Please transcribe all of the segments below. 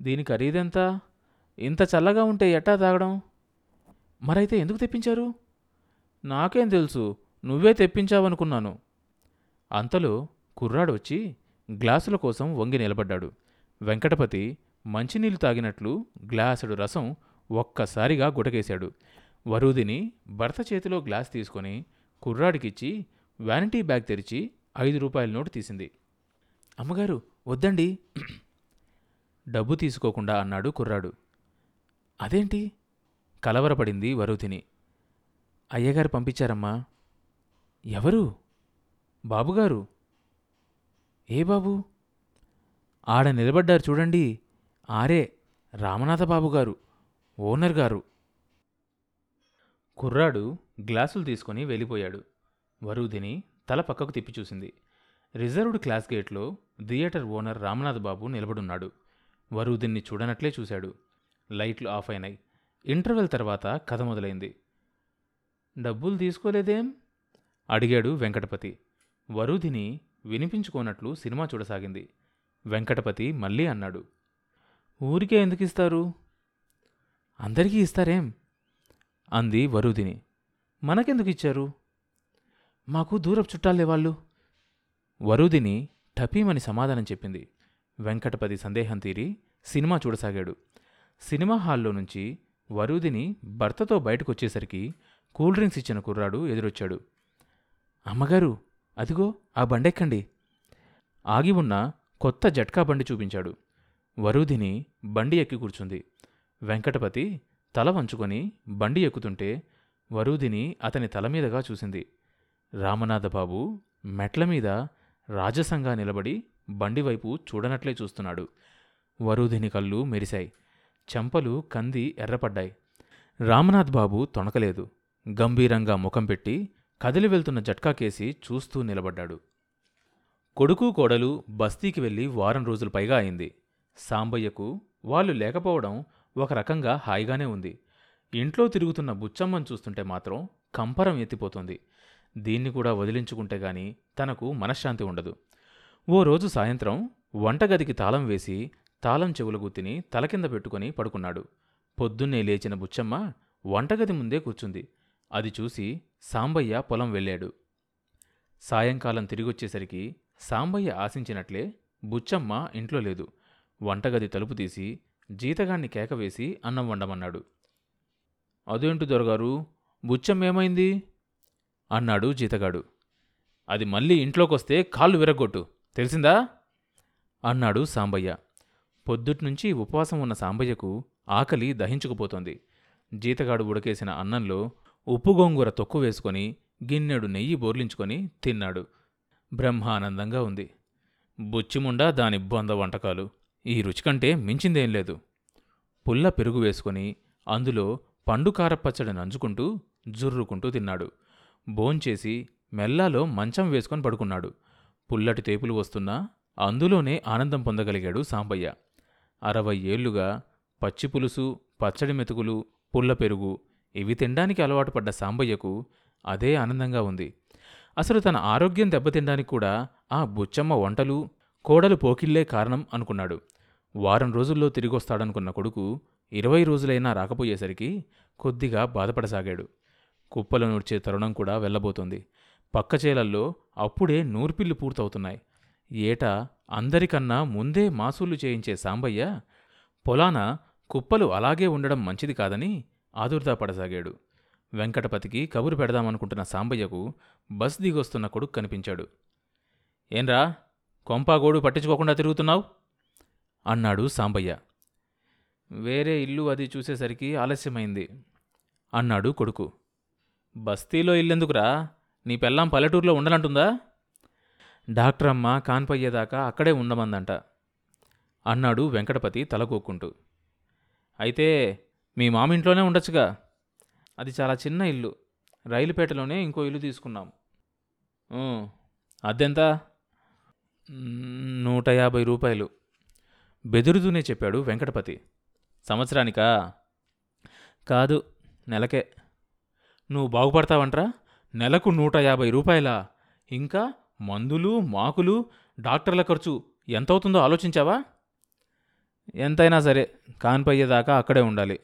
దీని ఖరీదెంత? ఇంత చల్లగా ఉంటే ఎట్టా తాగడం? మరైతే ఎందుకు తెప్పించారు? నాకేం తెలుసు నువ్వే తెప్పించావనుకున్నాను. అంతలో కుర్రాడు వచ్చి గ్లాసుల కోసం వంగి నిలబడ్డాడు. వెంకటపతి మంచినీళ్ళు తాగినట్లు గ్లాసుడు రసం ఒక్కసారిగా గుటకేశాడు. వరుదిని భర్త చేతిలో గ్లాస్ తీసుకొని కుర్రాడికిచ్చి వ్యానిటీ బ్యాగ్ తెరిచి ఐదు రూపాయల నోటు తీసింది. అమ్మగారు వద్దండి. డబ్బు తీసుకోకుండా అన్నాడు కుర్రాడు. అదేంటి? కలవరపడింది వరుతిని అయ్యగారు పంపించారమ్మా. ఎవరు? బాబుగారు? ఏ బాబు? ఆడ నిలబడ్డారు చూడండి. ఆరే రామనాథ బాబుగారు ఓనర్ గారు. కుర్రాడు గ్లాసులు తీసుకొని వెళ్ళిపోయాడు. వరుదిని తల పక్కకు తిప్పి చూసింది. రిజర్వ్డ్ క్లాస్ గేట్లో థియేటర్ ఓనర్ రామనాథ్ బాబు నిలబడున్నాడు. వరూధిని చూడనట్లే చూశాడు. లైట్లు ఆఫ్ అయినాయి. ఇంటర్వెల్ తర్వాత కథ మొదలైంది. డబ్బులు తీసుకోలేదేం? అడిగాడు వెంకటపతి. వరుదిని వినిపించుకోనట్లు సినిమా చూడసాగింది. వెంకటపతి మళ్ళీ అన్నాడు. ఊరికే ఎందుకు ఇస్తారు? అందరికీ ఇస్తారేం? అంది వరుదిని మనకెందుకు ఇచ్చారు? మాకు దూరపు చుట్టాలే వాళ్ళు వరుదిని టపీమని సమాధానం చెప్పింది. వెంకటపతి సందేహం తీరి సినిమా చూడసాగాడు. సినిమా హాల్లో నుంచి వరుదిని భర్తతో బయటకొచ్చేసరికి కూల్ డ్రింక్స్ ఇచ్చిన కుర్రాడు ఎదురొచ్చాడు. అమ్మగారు అదిగో ఆ బండెక్కండి. ఆగి ఉన్న కొత్త జట్కా బండి చూపించాడు. వరుదిని బండి ఎక్కి కూర్చుంది. వెంకటపతి తల వంచుకొని బండి ఎక్కుతుంటే వరుదిని అతని తల మీదగా చూసింది. రామనాథబాబు మెట్ల మీద రాజసంగా నిలబడి బండి వైపు చూడనట్లే చూస్తున్నాడు. వరూధిని కళ్ళు మెరిశాయి. చెంపలు కంది ఎర్రపడ్డాయి. రామనాథ్ బాబు తొణకలేదు. గంభీరంగా ముఖం పెట్టి కదిలి వెళ్తున్న జట్కాకేసి చూస్తూ నిలబడ్డాడు. కొడుకు కోడలు బస్తీకి వెళ్ళి వారం రోజులు పైగా అయింది. సాంబయ్యకు వాళ్ళు లేకపోవడం ఒక రకంగా హాయిగానే ఉంది. ఇంట్లో తిరుగుతున్న బుచ్చమ్మను చూస్తుంటే మాత్రం కంపరం ఎత్తిపోతుంది. దీన్ని కూడా వదిలించుకుంటే గాని తనకు మనశ్శాంతి ఉండదు. ఓ రోజు సాయంత్రం వంటగదికి తాళం వేసి తాళం చెవుల గుత్తిని తల కింద పెట్టుకుని పడుకున్నాడు. పొద్దున్నే లేచిన బుచ్చమ్మ వంటగది ముందే కూర్చుంది. అది చూసి సాంబయ్య పొలం వెళ్ళాడు. సాయంకాలం తిరిగొచ్చేసరికి సాంబయ్య ఆశించినట్లే బుచ్చమ్మ ఇంట్లో లేదు. వంటగది తలుపు తీసి జీతగాన్ని కేకవేసి అన్నం వండమన్నాడు. అదేంటి దొరగారు? బుచ్చమ్మేమైంది అన్నాడు జీతగాడు. అది మళ్ళీ ఇంట్లోకొస్తే కాళ్ళు విరగొట్టు తెలిసిందా? అన్నాడు సాంబయ్య. పొద్దుట్నుంచి ఉపవాసం ఉన్న సాంబయ్యకు ఆకలి దహించుకుపోతోంది. జీతగాడు ఉడకేసిన అన్నంలో ఉప్పు గోంగూర తొక్కు వేసుకొని గిన్నెడు నెయ్యి బోర్లించుకొని తిన్నాడు. బ్రహ్మానందంగా ఉంది. బుచ్చిముండా దాని బొంద వంటకాలు. ఈ రుచికంటే మించిందేం లేదు. పుల్ల పెరుగు వేసుకొని అందులో పండు కారపచ్చడి నంచుకుంటూ జుర్రుకుంటూ తిన్నాడు. భోంచేసి మెల్లాలో మంచం వేసుకొని పడుకున్నాడు. పుల్లటి తేపులు వస్తున్నా అందులోనే ఆనందం పొందగలిగాడు సాంబయ్య. అరవై ఏళ్ళుగా పచ్చి పులుసు పచ్చడి మెతుకులు పుల్ల పెరుగు ఇవి తినడానికి అలవాటు పడ్డ సాంబయ్యకు అదే ఆనందంగా ఉంది. అసలు తన ఆరోగ్యం దెబ్బతినడానికి కూడా ఆ బుచ్చమ్మ వంటలు కోడలు పోకిళ్ళే కారణం అనుకున్నాడు. వారం రోజుల్లో తిరిగొస్తాడనుకున్న కొడుకు ఇరవై రోజులైనా రాకపోయేసరికి కొద్దిగా బాధపడసాగాడు. కుప్పలు నూర్చే తరుణం కూడా వెళ్ళబోతోంది. పక్క చేలల్లో అప్పుడే నూర్పిల్లు పూర్తవుతున్నాయి. ఏటా అందరికన్నా ముందే మాసూలు చేయించే సాంబయ్య పొలాన కుప్పలు అలాగే ఉండడం మంచిది కాదని ఆదుర్దాపడసాగాడు వెంకటపతికి కబురు పెడదామనుకుంటున్న సాంబయ్యకు బస్ దిగొస్తున్న కొడుకు కనిపించాడు. ఏంరా కొంపాగోడు పట్టించుకోకుండా తిరుగుతున్నావు? అన్నాడు సాంబయ్య. వేరే ఇల్లు అది చూసేసరికి ఆలస్యమైంది అన్నాడు కొడుకు. బస్తీలో ఇల్లెందుకురా? నీ పెళ్ళాం పల్లెటూరులో ఉండాలంటుందా డాక్టర్ అమ్మ కాన్పయ్యేదాకా అక్కడే ఉండమందంట. అన్నాడు వెంకటపతి తలకొక్కుంటూ. అయితే మీ మామింట్లోనే ఉండొచ్చుగా. అది చాలా చిన్న ఇల్లు. రైలుపేటలోనే ఇంకో ఇల్లు తీసుకున్నాం. అదెంత నూట యాభై రూపాయలు. బెదురుతూనే చెప్పాడు వెంకటపతి. సంవత్సరానికా? కాదు నెలకే. నువ్వు బాగుపడతావంట్రా? నెలకు నూట యాభై రూపాయలా? ఇంకా మందులు మాకులు డాక్టర్ల ఖర్చు ఎంతవుతుందో ఆలోచించావా? ఎంతైనా సరే కాన్పయ్యేదాకా అక్కడే ఉండాలి.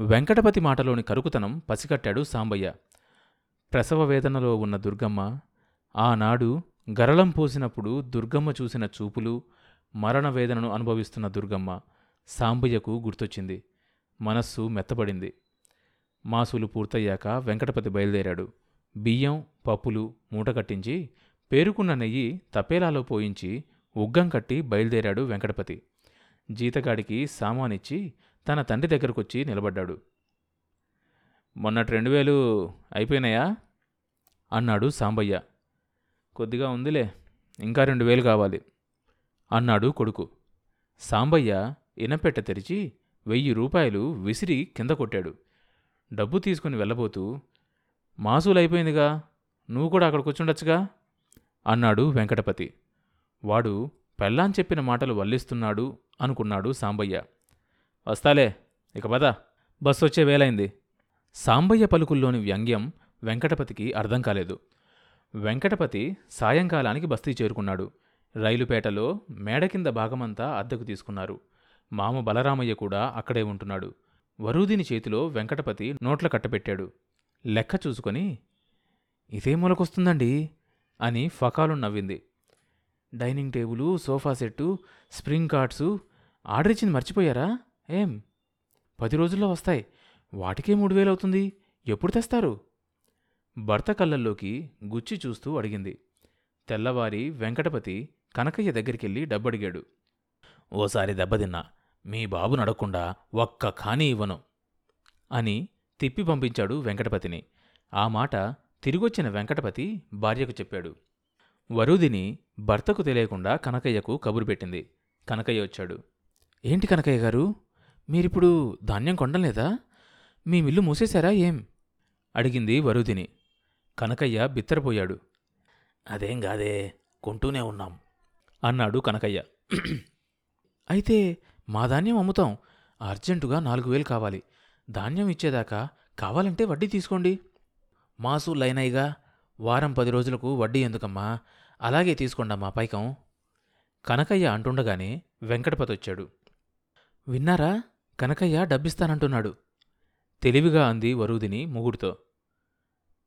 వెంకటపతి మాటలోని కరుకుతనం పసికట్టాడు సాంబయ్య. ప్రసవ వేదనలో ఉన్న దుర్గమ్మ ఆనాడు గరళం పోసినప్పుడు దుర్గమ్మ చూసిన చూపులు మరణ వేదనను అనుభవిస్తున్న దుర్గమ్మ సాంబయ్యకు గుర్తొచ్చింది. మనస్సు మెత్తబడింది. మాసులు పూర్తయ్యాక వెంకటపతి బయలుదేరాడు. బియ్యం పప్పులు మూట కట్టించి పేరుకున్న నెయ్యి తపేలాలో పోయించి ఉగ్గం కట్టి బయలుదేరాడు వెంకటపతి. జీతగాడికి సామానిచ్చి తన తండ్రి దగ్గరకొచ్చి నిలబడ్డాడు. మొన్నటి రెండు వేలు అయిపోయినాయా? అన్నాడు సాంబయ్య. కొద్దిగా ఉందిలే ఇంకా రెండు వేలు కావాలి అన్నాడు కొడుకు. సాంబయ్య ఇనపెట్ట తెరిచి వెయ్యి రూపాయలు విసిరి కింద కొట్టాడు. డబ్బు తీసుకుని వెళ్ళబోతూ మాసూలు అయిపోయిందిగా నువ్వు కూడా అక్కడ కూర్చుండొచ్చుగా? అన్నాడు వెంకటపతి. వాడు పెళ్ళాన్ చెప్పిన మాటలు వల్లిస్తున్నాడు అనుకున్నాడు సాంబయ్య. వస్తాలే ఇక పద. బస్సు వచ్చే వేలైంది. సాంబయ్య పలుకుల్లోని వ్యంగ్యం వెంకటపతికి అర్థం కాలేదు. వెంకటపతి సాయంకాలానికి బస్తీ చేరుకున్నాడు. రైలుపేటలో మేడ కింద భాగమంతా అద్దెకు తీసుకున్నారు. మామ బలరామయ్య కూడా అక్కడే ఉంటున్నాడు. వరూదిని చేతిలో వెంకటపతి నోట్ల కట్టపెట్టాడు లెక్క చూసుకొని ఇదే మొలకొస్తుందండి అని ఫకాలు నవ్వింది. Dining table sofa set spring cards order ఇచ్చింది మర్చిపోయారా? ఏం? పది రోజుల్లో వస్తాయి. వాటికే మూడు వేలు అవుతుంది. ఎప్పుడు తెస్తారు? భర్త కళ్ళల్లోకి గుచ్చి చూస్తూ అడిగింది. తెల్లవారి వెంకటపతి కనకయ్య దగ్గరికెళ్ళి డబ్బడిగాడు. ఓసారి దెబ్బతిన్నా. మీ బాబు నడకుండా ఒక్క ఖానీ ఇవ్వను అని తిప్పి పంపించాడు వెంకటపతిని. ఆ మాట తిరిగొచ్చిన వెంకటపతి భార్యకు చెప్పాడు. వరుదిని భర్తకు తెలియకుండా కనకయ్యకు కబురు పెట్టింది. కనకయ్య వచ్చాడు. ఏంటి కనకయ్య గారు? మీరిప్పుడు ధాన్యం కొండలేదా? మీ మిల్లు మూసేశారా ఏం? అడిగింది వరుదిని. కనకయ్య బిత్తరపోయాడు. అదేం కాదే కొంటూనే ఉన్నాం అన్నాడు కనకయ్య. అయితే మా ధాన్యం అమ్ముతాం. అర్జెంటుగా నాలుగు వేలు కావాలి. ధాన్యం ఇచ్చేదాకా కావాలంటే వడ్డీ తీసుకోండి. మాసు లైనయ్యగా వారం పది రోజులకు వడ్డీ ఎందుకమ్మా? అలాగే తీసుకోండమ్మా పైకం. కనకయ్య అంటుండగానే వెంకటపతి వచ్చాడు. విన్నారా? కనకయ్య డబ్బిస్తానంటున్నాడు. తెలివిగా అంది వరుదిని ముగుడుతో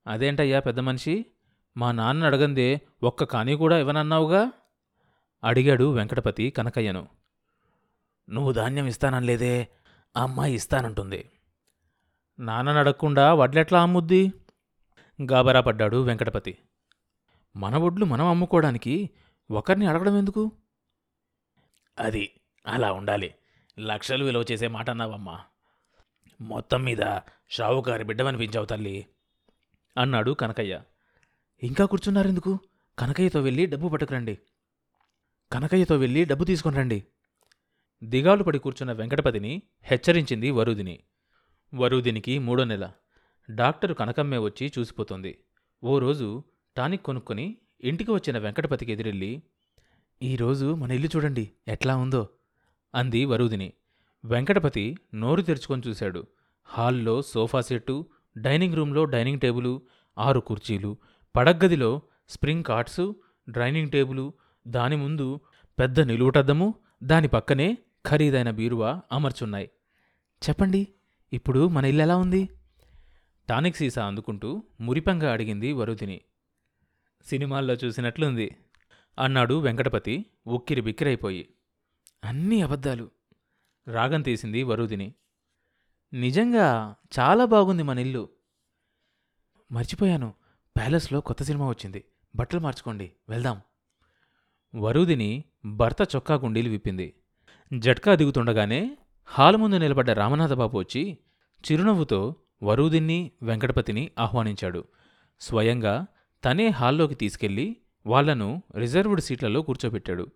అదేంటయ్యా పెద్ద మనిషి? మా నాన్న అడగందే ఒక్క కానీ కూడా ఇవ్వనన్నావుగా? అడిగాడు వెంకటపతి కనకయ్యను. నువ్వు ధాన్యం ఇస్తాననిలేదే ఆ అమ్మాయి ఇస్తానంటుంది. నాన్న అడగకుండా వడ్లెట్లా అమ్ముద్ది? గాబరా పడ్డాడు వెంకటపతి. మన వడ్లు మనం అమ్ముకోవడానికి ఒకరిని అడగడం ఎందుకు? అది అలా ఉండాలి. లక్షలు విలువ చేసే మాట అన్నావమ్మా. మొత్తం మీద షావుకారి బిడ్డమనిపించావు తల్లి అన్నాడు కనకయ్య. ఇంకా కూర్చున్నారెందుకు? కనకయ్యతో వెళ్ళి డబ్బు పట్టుకురండి. కనకయ్యతో వెళ్ళి డబ్బు తీసుకుని రండి దిగాలు పడి కూర్చున్న వెంకటపతిని హెచ్చరించింది వరుదిని. వరుదినికి మూడో నెల. డాక్టరు కనకమ్మే వచ్చి చూసిపోతోంది. ఓ రోజు టానిక్ కొనుక్కొని ఇంటికి వచ్చిన వెంకటపతికి ఎదురెళ్ళి ఈరోజు మన ఇల్లు చూడండి ఎట్లా ఉందో? అంది వరుదిని వెంకటపతి నోరు తెరుచుకొని చూశాడు. హాల్లో సోఫా సెట్టు డైనింగ్ రూంలో డైనింగ్ టేబులు ఆరు కుర్చీలు పడగ్గదిలో స్ప్రింగ్ కార్ట్సు డైనింగ్ టేబులు దాని ముందు పెద్ద నిలువుటద్దము దాని పక్కనే ఖరీదైన బీరువా అమర్చున్నాయి. చెప్పండి ఇప్పుడు మన ఇల్లు ఎలా ఉంది? టానిక్ సీసా అందుకుంటూ మురిపంగా అడిగింది వరుదిని. సినిమాల్లో చూసినట్లుంది. అన్నాడు వెంకటపతి ఉక్కిరి బిక్కిరైపోయి. అన్నీ అబద్ధాలు. రాగం తీసింది వరుదిని. నిజంగా చాలా బాగుంది మన ఇల్లు. మర్చిపోయాను. ప్యాలెస్లో కొత్త సినిమా వచ్చింది. బట్టలు మార్చుకోండి. వెళ్దాం. వరుదిని భర్త చొక్కా గుండీలు విప్పింది. జట్కా దిగుతుండగానే హాలు ముందు నిలబడ్డ రామనాథబాబు వచ్చి చిరునవ్వుతో వరూదిన్ని వెంకటపతిని ఆహ్వానించాడు. స్వయంగా తనే హాల్లోకి తీసుకెళ్ళి వాళ్ళను రిజర్వ్డ్ సీట్లలో కూర్చోబెట్టాడు.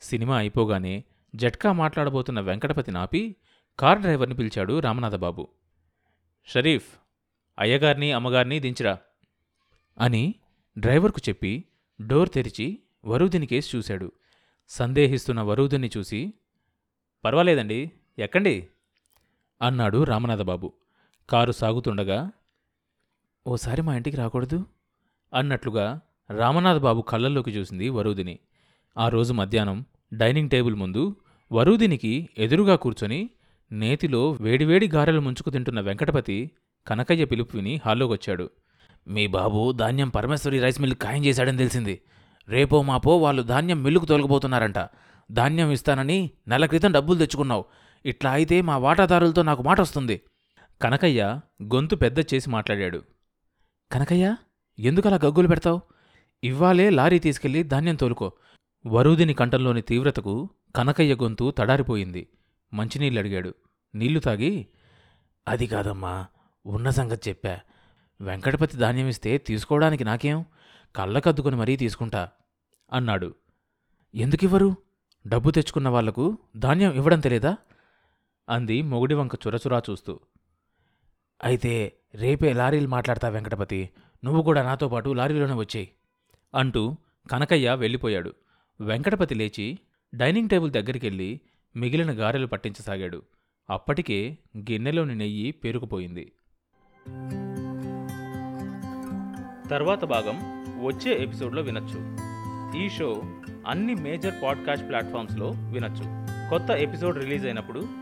సినిమా అయిపోగానే జట్కా మాట్లాడబోతున్న వెంకటపతి నాపి కార్ డ్రైవర్ని పిలిచాడు రామనాథబాబు. షరీఫ్ అయ్యగారిని అమ్మగారిని దించిరా అని డ్రైవర్కు చెప్పి డోర్ తెరిచి వరూదిని కేసు చూశాడు. సందేహిస్తున్న వరూదిని చూసి పర్వాలేదండి ఎక్కండి. అన్నాడు రామనాథబాబు. కారు సాగుతుండగా ఓసారి మా ఇంటికి రాకూడదు? అన్నట్లుగా రామనాథబాబు కళ్ళల్లోకి చూసింది వరూదిని. ఆ రోజు మధ్యాహ్నం డైనింగ్ టేబుల్ ముందు వరూదినికి ఎదురుగా కూర్చొని నేతిలో వేడివేడి గారెలు ముంచుకు తింటున్న వెంకటపతి కనకయ్య పిలుపు విని హాల్లోకొచ్చాడు. మీ బాబు ధాన్యం పరమేశ్వరి రైస్ మిల్ ఖాయం చేశాడని తెలిసింది. రేపో మాపో వాళ్ళు ధాన్యం మిల్లుకు తొలగబోతున్నారంట ధాన్యం ఇస్తానని నెల క్రితం డబ్బులు తెచ్చుకున్నావు. ఇట్లా అయితే మా వాటాదారులతో నాకు మాట వస్తుంది. కనకయ్య గొంతు పెద్ద చేసి మాట్లాడాడు. కనకయ్య ఎందుకలా గగ్గులు పెడతావు? ఇవ్వాలే లారీ తీసుకెళ్ళి ధాన్యం తోలుకో. వరూదిని కంఠంలోని తీవ్రతకు కనకయ్య గొంతు తడారిపోయింది. మంచినీళ్ళు అడిగాడు. నీళ్ళు తాగి అది కాదమ్మా ఉన్న సంగతి చెప్పా. వెంకటపతి ధాన్యం ఇస్తే తీసుకోవడానికి నాకేం? కళ్ళకద్దుకుని మరీ తీసుకుంటా అన్నాడు. ఎందుకివ్వరు? డబ్బు తెచ్చుకున్న వాళ్ళకు ధాన్యం ఇవ్వడం తెలియదా అంది మొగుడి వంక చురచురా చూస్తూ. అయితే రేపే లారీలు మాట్లాడతా వెంకటపతి నువ్వు కూడా నాతో పాటు లారీలోనే వచ్చేయి అంటూ కనకయ్య వెళ్ళిపోయాడు. వెంకటపతి లేచి డైనింగ్ టేబుల్ దగ్గరికెళ్ళి మిగిలిన గారెలు పట్టించసాగాడు. అప్పటికే గిన్నెలోని నెయ్యి పేరుకుపోయింది. తర్వాత భాగం వచ్చే ఎపిసోడ్లో వినొచ్చు. ఈ షో అన్ని మేజర్ పాడ్కాస్ట్ ప్లాట్ఫామ్స్లో వినొచ్చు. కొత్త ఎపిసోడ్ రిలీజ్ అయినప్పుడు